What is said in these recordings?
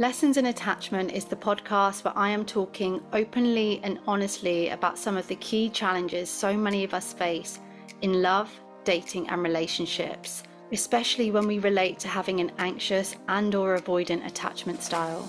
Lessons in Attachment is the podcast where I am talking openly and honestly about some of the key challenges so many of us face in love, dating and relationships, especially when we relate to having an anxious and or avoidant attachment style.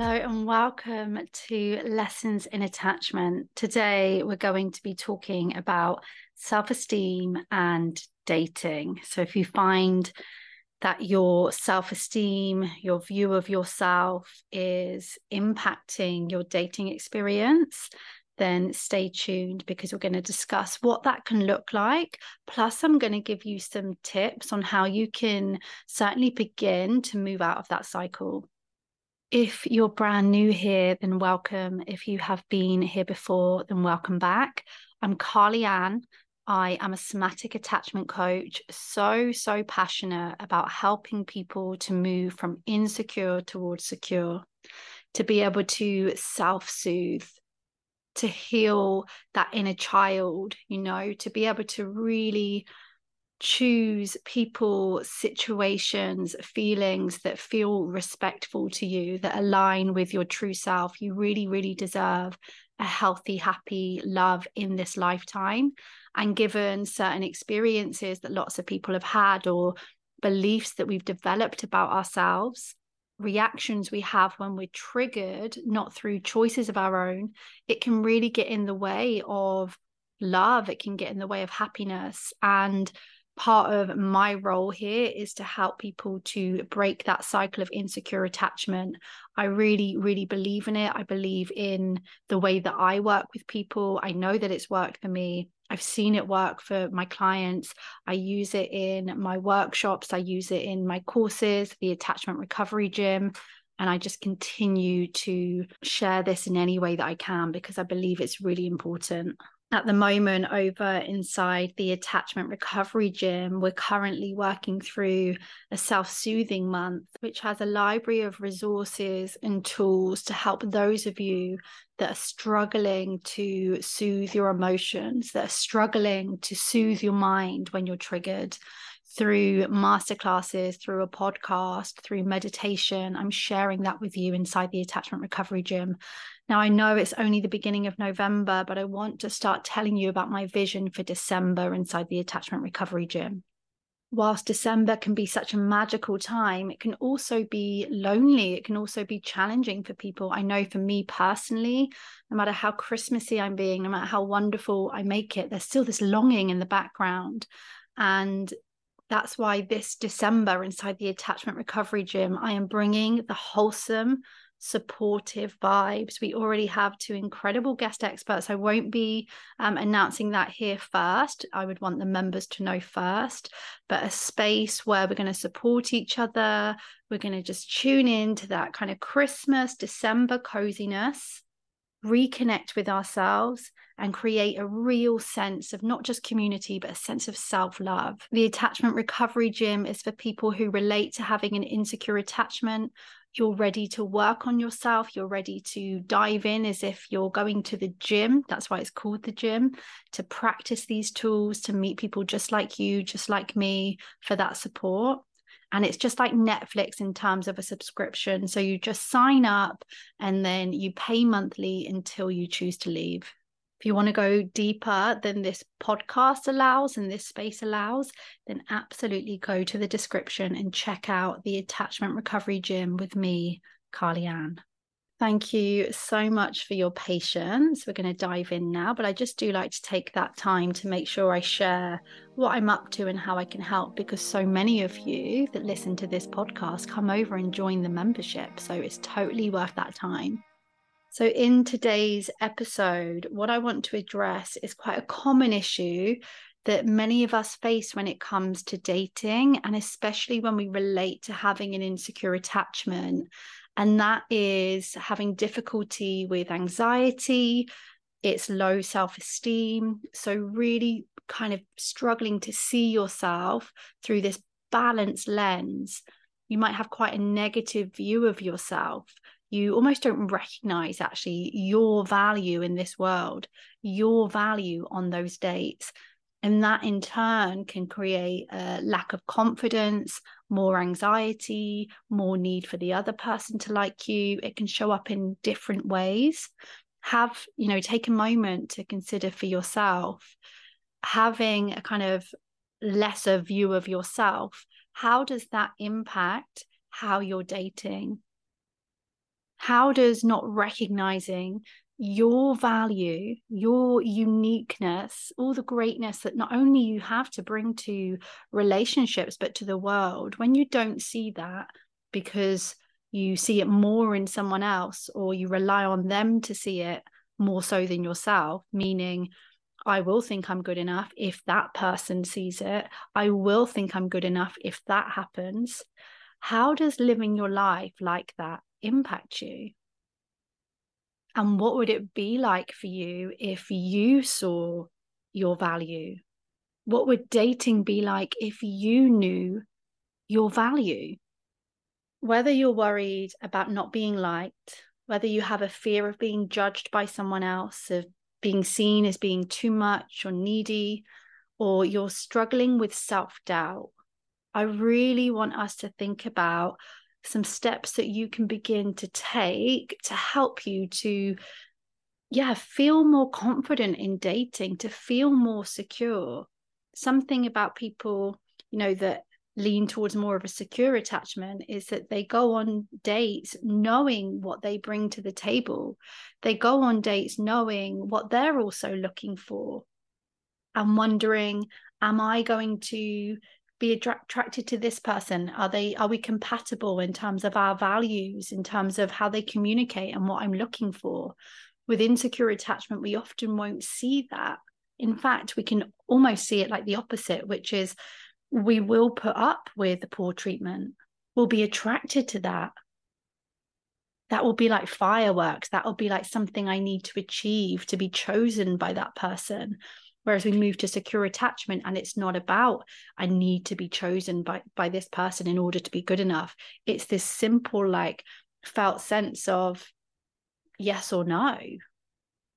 Hello and welcome to Lessons in Attachment. Today we're going to be talking about self esteem and dating. So, if you find that your self esteem, your view of yourself is impacting your dating experience, then stay tuned because we're going to discuss what that can look like. Plus, I'm going to give you some tips on how you can certainly begin to move out of that cycle. If you're brand new here, then welcome. If you have been here before, then welcome back. I'm Carly Ann. I am a somatic attachment coach, so, so passionate about helping people to move from insecure towards secure, to be able to self soothe, to heal that inner child, you know, to be able to really choose people, situations, feelings that feel respectful to you, that align with your true self. You really, really deserve a healthy, happy love in this lifetime. And given certain experiences that lots of people have had or beliefs that we've developed about ourselves, reactions we have when we're triggered, not through choices of our own, it can really get in the way of love. It can get in the way of happiness. And part of my role here is to help people to break that cycle of insecure attachment. I really, really believe in it. I believe in the way that I work with people. I know that it's worked for me. I've seen it work for my clients. I use it in my workshops, I use it in my courses, the attachment recovery gym. And I just continue to share this in any way that I can because I believe it's really important at the moment over inside the attachment recovery gym we're currently working through a self-soothing month which has a library of resources and tools to help those of you that are struggling to soothe your emotions that are struggling to soothe your mind when you're triggered through masterclasses, through a podcast, through meditation. I'm sharing that with you inside the attachment recovery gym. Now, I know it's only the beginning of November, but I want to start telling you about my vision for December inside the attachment recovery gym. Whilst December can be such a magical time, it can also be lonely. It can also be challenging for people. I know for me personally, no matter how Christmassy I'm being, no matter how wonderful I make it, there's still this longing in the background. And that's why this December inside the attachment recovery gym, I am bringing the wholesome, supportive vibes. We already have two incredible guest experts. I won't be um, announcing that here first. I would want the members to know first, but a space where we're going to support each other. We're going to just tune in to that kind of Christmas, December coziness, reconnect with ourselves. And create a real sense of not just community, but a sense of self love. The attachment recovery gym is for people who relate to having an insecure attachment you're ready to work on yourself, you're ready to dive in as if you're going to the gym. That's why it's called the gym to practice these tools, to meet people just like you, just like me for that support. And it's just like Netflix in terms of a subscription. So you just sign up and then you pay monthly until you choose to leave. If you want to go deeper than this podcast allows and this space allows, then absolutely go to the description and check out the attachment recovery gym with me, Carly Ann. Thank you so much for your patience. We're going to dive in now, but I just do like to take that time to make sure I share what I'm up to and how I can help because so many of you that listen to this podcast come over and join the membership. So it's totally worth that time. So, in today's episode, what I want to address is quite a common issue that many of us face when it comes to dating, and especially when we relate to having an insecure attachment. And that is having difficulty with anxiety, it's low self esteem. So, really kind of struggling to see yourself through this balanced lens. You might have quite a negative view of yourself. You almost don't recognize actually your value in this world, your value on those dates. And that in turn can create a lack of confidence, more anxiety, more need for the other person to like you. It can show up in different ways have you know take a moment to consider for yourself having a kind of lesser view of yourself how does that impact how you're dating how does not recognizing your value, your uniqueness, all the greatness that not only you have to bring to relationships, but to the world, when you don't see that because you see it more in someone else or you rely on them to see it more so than yourself meaning I will think I'm good enough if that person sees it. I will think I'm good enough if that happens. How does living your life like that impact you? And what would it be like for you if you saw your value? What would dating be like if you knew your value? whether you're worried about not being liked, whether you have a fear of being judged by someone else, of being seen as being too much or needy, or you're struggling with self doubt, I really want us to think about some steps that you can begin to take to help you to yeah feel more confident in dating to feel more secure something about people you know that lean towards more of a secure attachment is that they go on dates knowing what they bring to the table. They go on dates knowing what they're also looking for and wondering, am I going to be attracted to this person? Are they are we compatible in terms of our values, in terms of how they communicate and what I'm looking for? With insecure attachment, we often won't see that. In fact, we can almost see it like the opposite, which is we will put up with the poor treatment. We'll be attracted to that. That will be like fireworks. That will be like something I need to achieve to be chosen by that person. Whereas we move to secure attachment and it's not about I need to be chosen by by this person in order to be good enough. It's this simple, like felt sense of yes or no.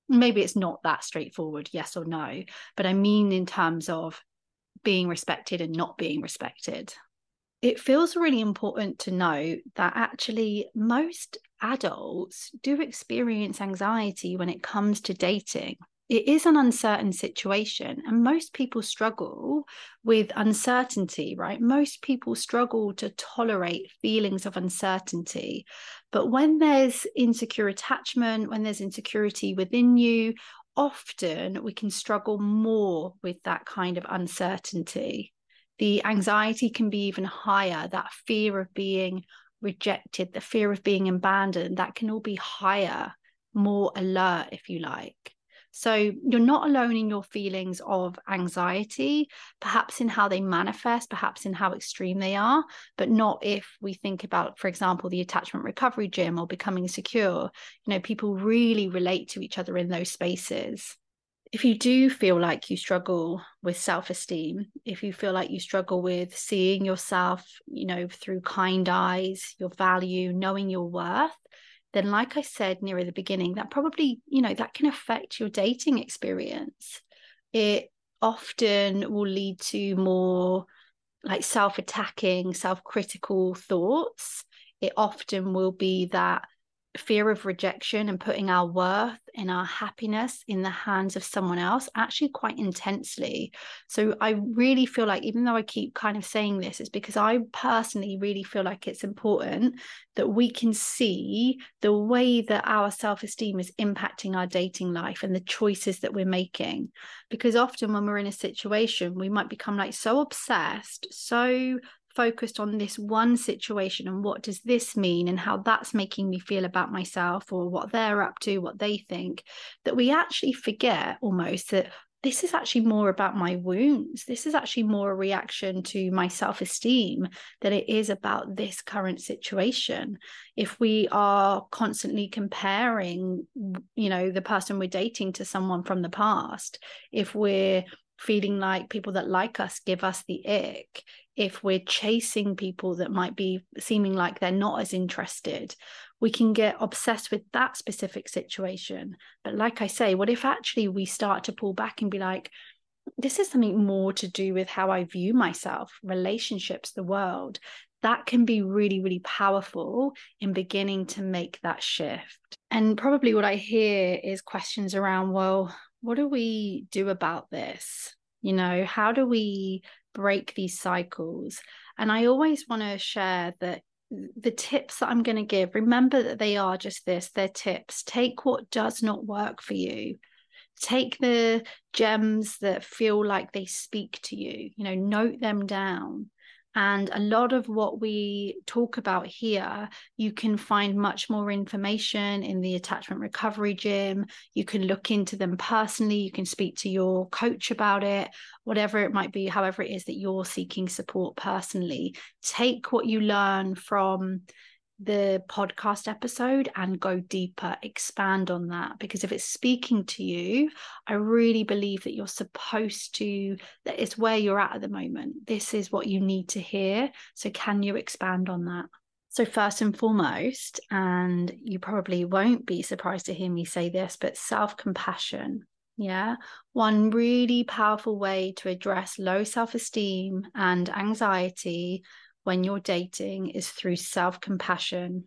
Maybe it's not that straightforward, yes or no, but I mean in terms of being respected and not being respected. It feels really important to know that actually most adults do experience anxiety when it comes to dating. It is an uncertain situation, and most people struggle with uncertainty, right? Most people struggle to tolerate feelings of uncertainty. But when there's insecure attachment, when there's insecurity within you, often we can struggle more with that kind of uncertainty. The anxiety can be even higher, that fear of being rejected, the fear of being abandoned, that can all be higher, more alert, if you like. So you're not alone in your feelings of anxiety, perhaps in how they manifest, perhaps in how extreme they are, but not if we think about, for example, the attachment recovery gym or becoming secure. You know, people really relate to each other in those spaces. If you do feel like you struggle with self esteem, if you feel like you struggle with seeing yourself, you know, through kind eyes, your value, knowing your worth, then like i said near the beginning that probably you know that can affect your dating experience. It often will lead to more like self-attacking self-critical thoughts. It often will be that fear of rejection and putting our worth and our happiness in the hands of someone else actually quite intensely. So I really feel like, even though I keep kind of saying this, it's because I personally really feel like it's important that we can see the way that our self esteem is impacting our dating life and the choices that we're making. Because often when we're in a situation, we might become like so obsessed, so focused on this one situation and what does this mean and how that's making me feel about myself or what they're up to, what they think, that we actually forget almost that this is actually more about my wounds. This is actually more a reaction to my self esteem than it is about this current situation. If we are constantly comparing, you know, the person we're dating to someone from the past, if we're feeling like people that like us give us the ick, if we're chasing people that might be seeming like they're not as interested, we can get obsessed with that specific situation. But like I say, what if actually we start to pull back and be like, this is something more to do with how I view myself, relationships, the world. That can be really, really powerful in beginning to make that shift. And probably what I hear is questions around, well, what do we do about this? You know, how do we break these cycles? And I always want to share that the tips that I'm going to give, remember that they are just this they're tips. Take what does not work for you. Take the gems that feel like they speak to you, you know, note them down and a lot of what we talk about here, you can find much more information in the attachment recovery gym. You can look into them personally. You can speak to your coach about it, whatever it might be, however it is that you're seeking support personally. Take what you learn from the podcast episode and go deeper, expand on that. Because if it's speaking to you, I really believe that you're supposed to, that it's where you're at at the moment. This is what you need to hear. So, can you expand on that? So, first and foremost, and you probably won't be surprised to hear me say this, but self compassion. Yeah. One really powerful way to address low self esteem and anxiety when you're dating is through self compassion.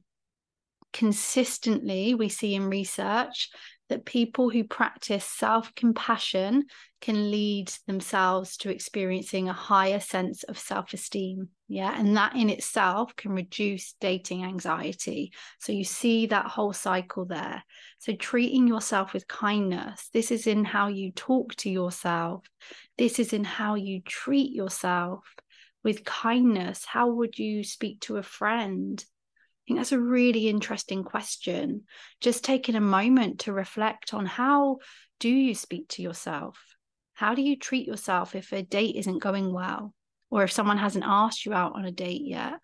Consistently, we see in research that people who practice self compassion can lead themselves to experiencing a higher sense of self esteem. Yeah. And that in itself can reduce dating anxiety. So you see that whole cycle there. So treating yourself with kindness, this is in how you talk to yourself, this is in how you treat yourself with kindness? How would you speak to a friend? I think that's a really interesting question. Just taking a moment to reflect on how do you speak to yourself? How do you treat yourself if a date isn't going well or if someone hasn't asked you out on a date yet?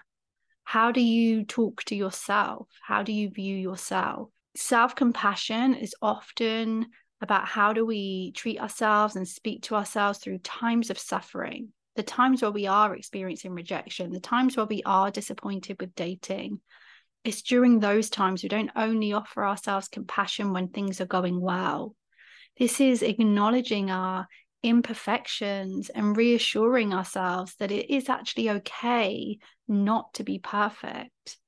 How do you talk to yourself? How do you view yourself? Self compassion is often about how do we treat ourselves and speak to ourselves through times of suffering the times where we are experiencing rejection, the times where we are disappointed with dating, it's during those times we don't only offer ourselves compassion when things are going well. This is acknowledging our imperfections and reassuring ourselves that it is actually okay not to be perfect.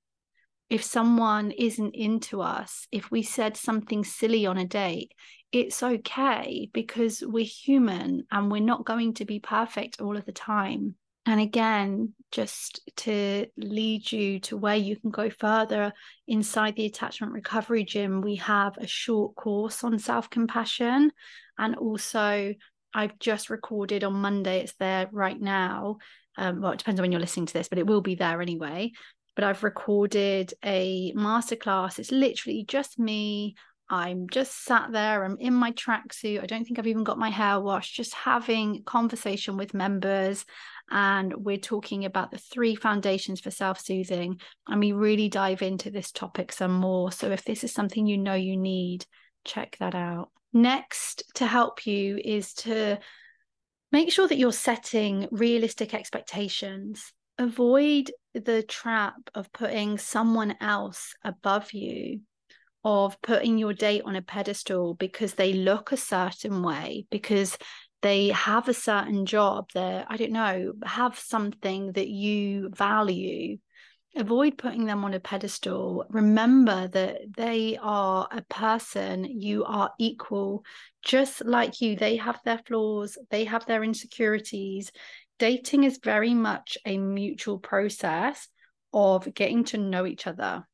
If someone isn't into us, if we said something silly on a date, it's okay because we're human and we're not going to be perfect all of the time. And again, just to lead you to where you can go further inside the attachment recovery gym, we have a short course on self compassion. And also, I've just recorded on Monday, it's there right now. Um, well, it depends on when you're listening to this, but it will be there anyway. But I've recorded a masterclass. It's literally just me I'm just sat there, I'm in my tracksuit. I don't think I've even got my hair washed, just having conversation with members. And we're talking about the three foundations for self soothing. And we really dive into this topic some more. So if this is something you know you need, check that out. Next, to help you is to make sure that you're setting realistic expectations. Avoid the trap of putting someone else above you of putting your date on a pedestal because they look a certain way, because they have a certain job, they I don't know, have something that you value. Avoid putting them on a pedestal. Remember that they are a person, you are equal, just like you. They have their flaws, they have their insecurities. Dating is very much a mutual process of getting to know each other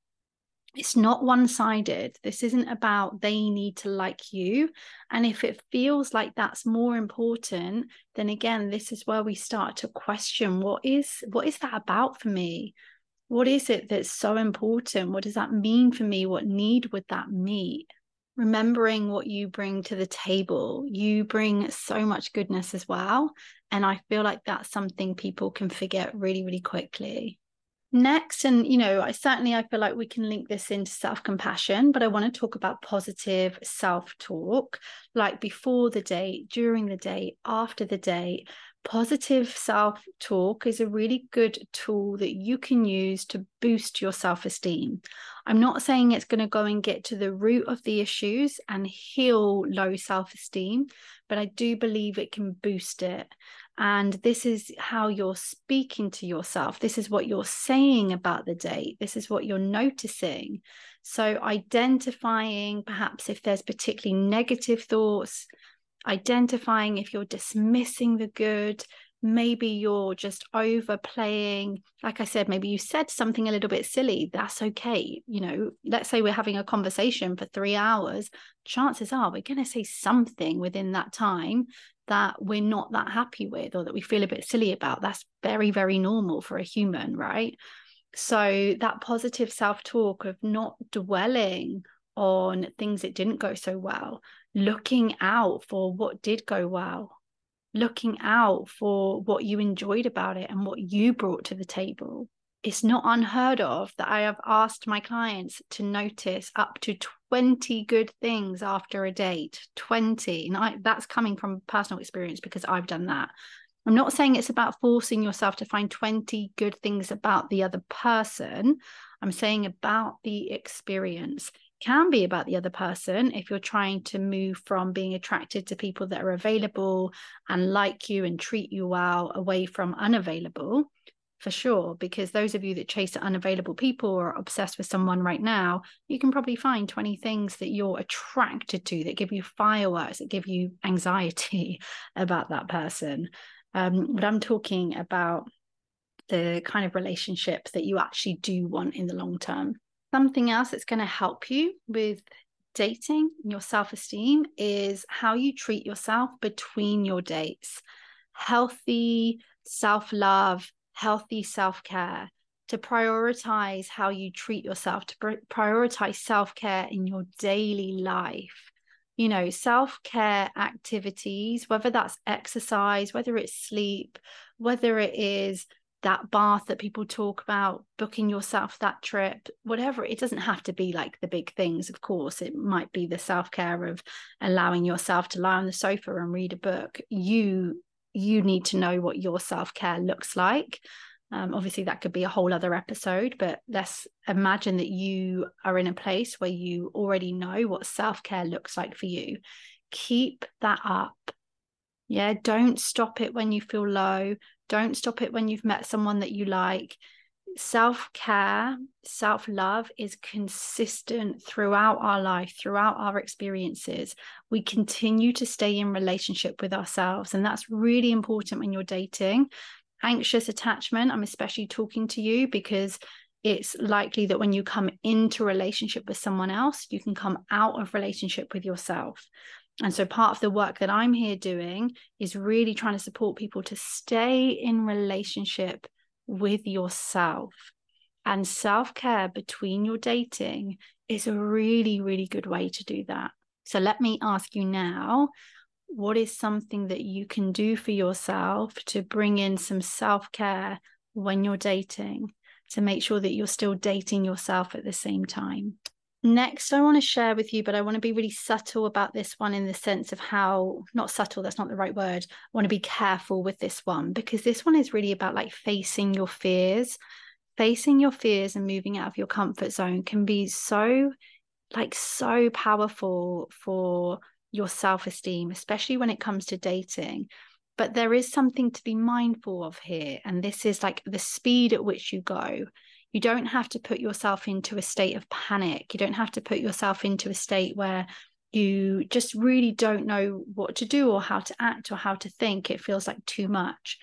it's not one sided. This isn't about they need to like you. And if it feels like that's more important, then again, this is where we start to question what is what is that about for me? What is it that's so important? What does that mean for me? What need would that meet? Remembering what you bring to the table. You bring so much goodness as well. And I feel like that's something people can forget really, really quickly. Next, and you know, I certainly I feel like we can link this into self-compassion, but I want to talk about positive self-talk, like before the date, during the date, after the date. Positive self talk is a really good tool that you can use to boost your self esteem. I'm not saying it's going to go and get to the root of the issues and heal low self esteem, but I do believe it can boost it. And this is how you're speaking to yourself. This is what you're saying about the date. This is what you're noticing. So, identifying perhaps if there's particularly negative thoughts, identifying if you're dismissing the good, maybe you're just overplaying. Like I said, maybe you said something a little bit silly. That's okay. You know, let's say we're having a conversation for three hours. Chances are we're going to say something within that time that we're not that happy with or that we feel a bit silly about. That's very, very normal for a human, right? So that positive self talk of not dwelling on things that didn't go so well, looking out for what did go well, looking out for what you enjoyed about it and what you brought to the table. It's not unheard of that I have asked my clients to notice up to 20 good things after a date. 20. And I, that's coming from personal experience because I've done that. I'm not saying it's about forcing yourself to find 20 good things about the other person. I'm saying about the experience can be about the other person if you're trying to move from being attracted to people that are available and like you and treat you well away from unavailable for sure because those of you that chase unavailable people or are obsessed with someone right now you can probably find 20 things that you're attracted to that give you fireworks that give you anxiety about that person. Um, but i'm talking about the kind of relationship that you actually do want in the long term Something else that's going to help you with dating your self esteem is how you treat yourself between your dates. Healthy self love, healthy self care, to prioritize how you treat yourself, to prioritize self care in your daily life. You know, self care activities, whether that's exercise, whether it's sleep, whether it is that bath that people talk about, booking yourself that trip, whatever. It doesn't have to be like the big things, of course. It might be the self care of allowing yourself to lie on the sofa and read a book. You you need to know what your self care looks like. Um, obviously, that could be a whole other episode, but let's imagine that you are in a place where you already know what self care looks like for you. Keep that up. Yeah, don't stop it when you feel low. Don't stop it when you've met someone that you like. Self care, self love is consistent throughout our life, throughout our experiences. We continue to stay in relationship with ourselves. And that's really important when you're dating. Anxious attachment, I'm especially talking to you because it's likely that when you come into relationship with someone else, you can come out of relationship with yourself. And so part of the work that I'm here doing is really trying to support people to stay in relationship with yourself. And self care between your dating is a really, really good way to do that. So let me ask you now what is something that you can do for yourself to bring in some self care when you're dating to make sure that you're still dating yourself at the same time? Next, I want to share with you, but I want to be really subtle about this one in the sense of how, not subtle, that's not the right word. I want to be careful with this one because this one is really about like facing your fears. Facing your fears and moving out of your comfort zone can be so, like, so powerful for your self esteem, especially when it comes to dating. But there is something to be mindful of here. And this is like the speed at which you go you don't have to put yourself into a state of panic. You don't have to put yourself into a state where you just really don't know what to do or how to act or how to think. It feels like too much.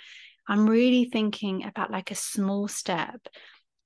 I'm really thinking about like a small step.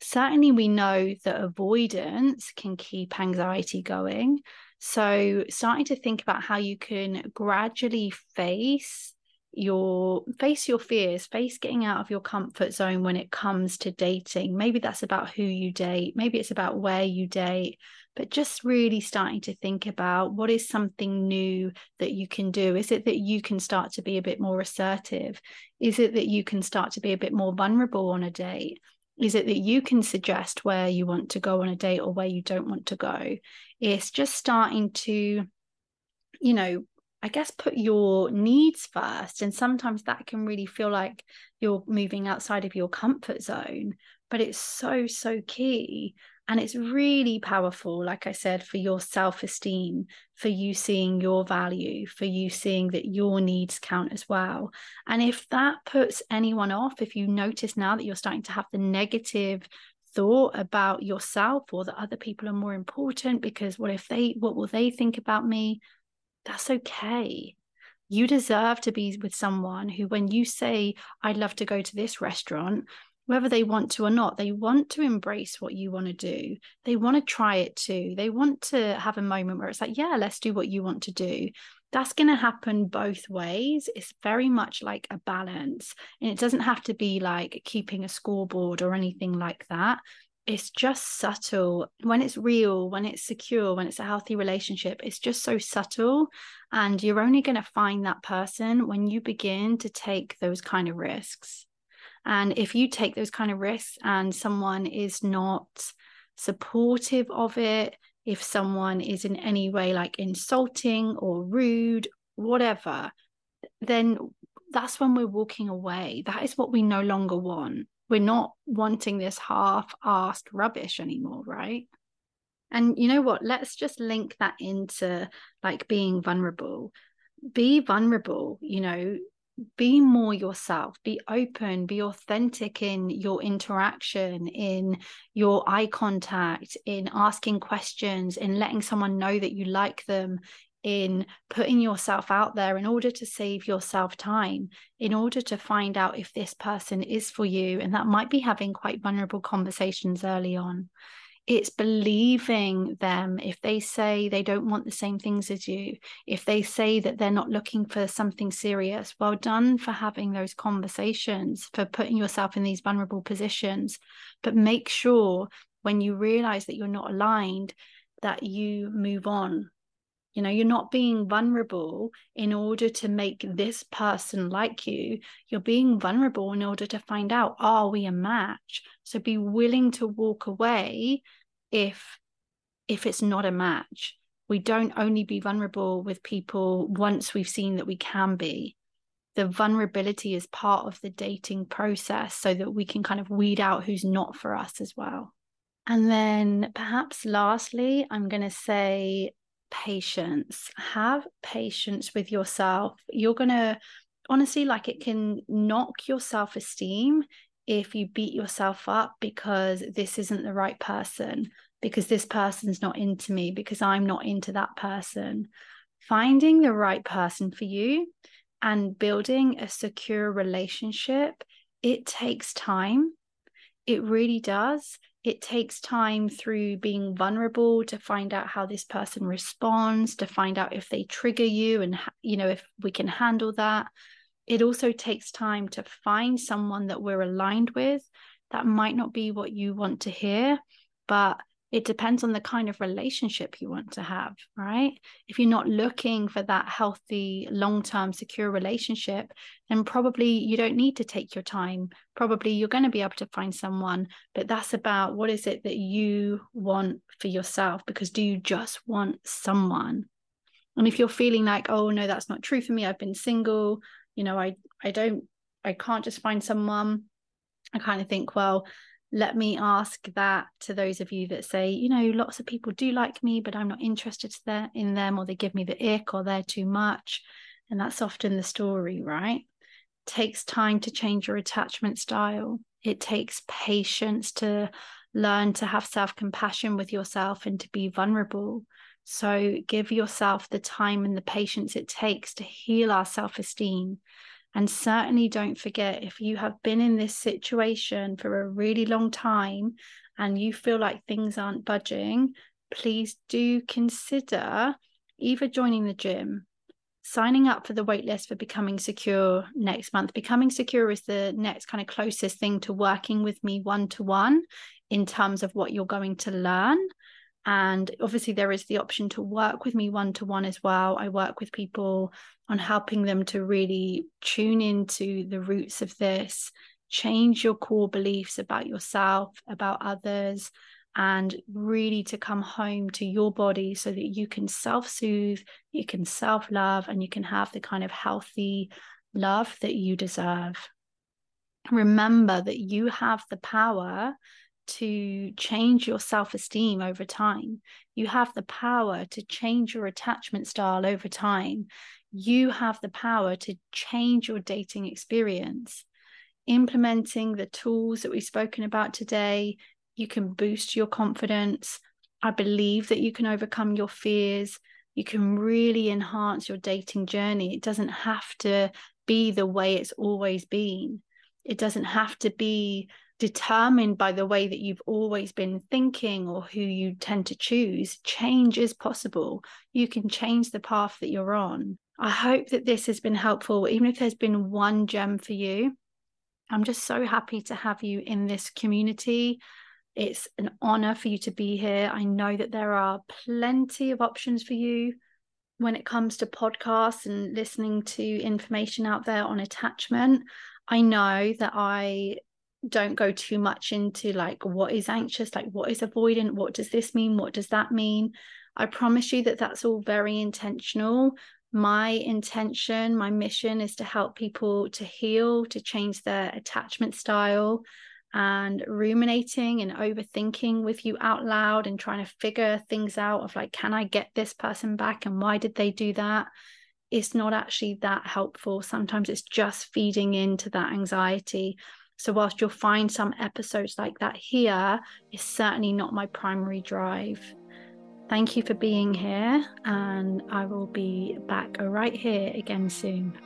Certainly, we know that avoidance can keep anxiety going. So, starting to think about how you can gradually face your face your fears face getting out of your comfort zone when it comes to dating. Maybe that's about who you date maybe it's about where you date but just really starting to think about what is something new that you can do. Is it that you can start to be a bit more assertive? Is it that you can start to be a bit more vulnerable on a date? Is it that you can suggest where you want to go on a date or where you don't want to go? It's just starting to you know I guess put your needs first. And sometimes that can really feel like you're moving outside of your comfort zone, but it's so, so key. And it's really powerful, like I said, for your self esteem, for you seeing your value, for you seeing that your needs count as well. And if that puts anyone off, if you notice now that you're starting to have the negative thought about yourself or that other people are more important because what if they, what will they think about me? That's okay. You deserve to be with someone who, when you say, I'd love to go to this restaurant, whether they want to or not, they want to embrace what you want to do. They want to try it too. They want to have a moment where it's like, yeah, let's do what you want to do. That's going to happen both ways. It's very much like a balance. And it doesn't have to be like keeping a scoreboard or anything like that it's just subtle. When it's real when it's secure when it's a healthy relationship it's just so subtle. And you're only going to find that person when you begin to take those kind of risks. And if you take those kind of risks and someone is not supportive of it if someone is in any way like insulting or rude whatever then that's when we're walking away. That is what we no longer want we're not wanting this half-assed rubbish anymore right? And you know what? Let's just link that into like being vulnerable. Be vulnerable you know? Be more yourself. Be open. Be authentic in your interaction in your eye contact in asking questions in letting someone know that you like them in putting yourself out there in order to save yourself time, in order to find out if this person is for you. And that might be having quite vulnerable conversations early on. It's believing them if they say they don't want the same things as you, if they say that they're not looking for something serious. Well done for having those conversations, for putting yourself in these vulnerable positions. But make sure when you realize that you're not aligned, that you move on you know, you're not being vulnerable in order to make this person like you. You're being vulnerable in order to find out, are we a match? So be willing to walk away if if it's not a match. We don't only be vulnerable with people once we've seen that we can be. The vulnerability is part of the dating process so that we can kind of weed out who's not for us as well. And then perhaps lastly, I'm going to say patience. Have patience with yourself. You're going to, honestly, like it can knock your self esteem if you beat yourself up because this isn't the right person, because this person's not into me, because I'm not into that person. Finding the right person for you and building a secure relationship, it takes time. It really does it takes time through being vulnerable to find out how this person responds to find out if they trigger you and you know if we can handle that. It also takes time to find someone that we're aligned with. That might not be what you want to hear but it depends on the kind of relationship you want to have, right? If you're not looking for that healthy, long term, secure relationship, then probably you don't need to take your time. Probably you're going to be able to find someone, but that's about what is it that you want for yourself? Because do you just want someone? And if you're feeling like, oh, no, that's not true for me, I've been single, you know, I, I don't, I can't just find someone. I kind of think, well, let me ask that to those of you that say, you know, lots of people do like me, but I'm not interested in them, or they give me the ick, or they're too much. And that's often the story, right? It takes time to change your attachment style. It takes patience to learn to have self compassion with yourself and to be vulnerable. So give yourself the time and the patience it takes to heal our self esteem and certainly don't forget if you have been in this situation for a really long time and you feel like things aren't budging, please do consider either joining the gym signing up for the waitlist for Becoming Secure next month. Becoming Secure is the next kind of closest thing to working with me one to one in terms of what you're going to learn. And obviously, there is the option to work with me one to one as well. I work with people on helping them to really tune into the roots of this, change your core beliefs about yourself, about others, and really to come home to your body so that you can self soothe, you can self love, and you can have the kind of healthy love that you deserve. Remember that you have the power to change your self esteem over time. You have the power to change your attachment style over time. You have the power to change your dating experience. Implementing the tools that we've spoken about today, you can boost your confidence. I believe that you can overcome your fears. You can really enhance your dating journey. It doesn't have to be the way it's always been. It doesn't have to be determined by the way that you've always been thinking or who you tend to choose. Change is possible. You can change the path that you're on. I hope that this has been helpful, even if there's been one gem for you. I'm just so happy to have you in this community. It's an honor for you to be here. I know that there are plenty of options for you when it comes to podcasts and listening to information out there on attachment. I know that I don't go too much into like what is anxious, like what is avoidant, what does this mean, what does that mean. I promise you that that's all very intentional. My intention, my mission is to help people to heal, to change their attachment style, and ruminating and overthinking with you out loud and trying to figure things out of like, can I get this person back and why did they do that? It's not actually that helpful. Sometimes it's just feeding into that anxiety. So, whilst you'll find some episodes like that here, it's certainly not my primary drive. Thank you for being here, and I will be back right here again soon.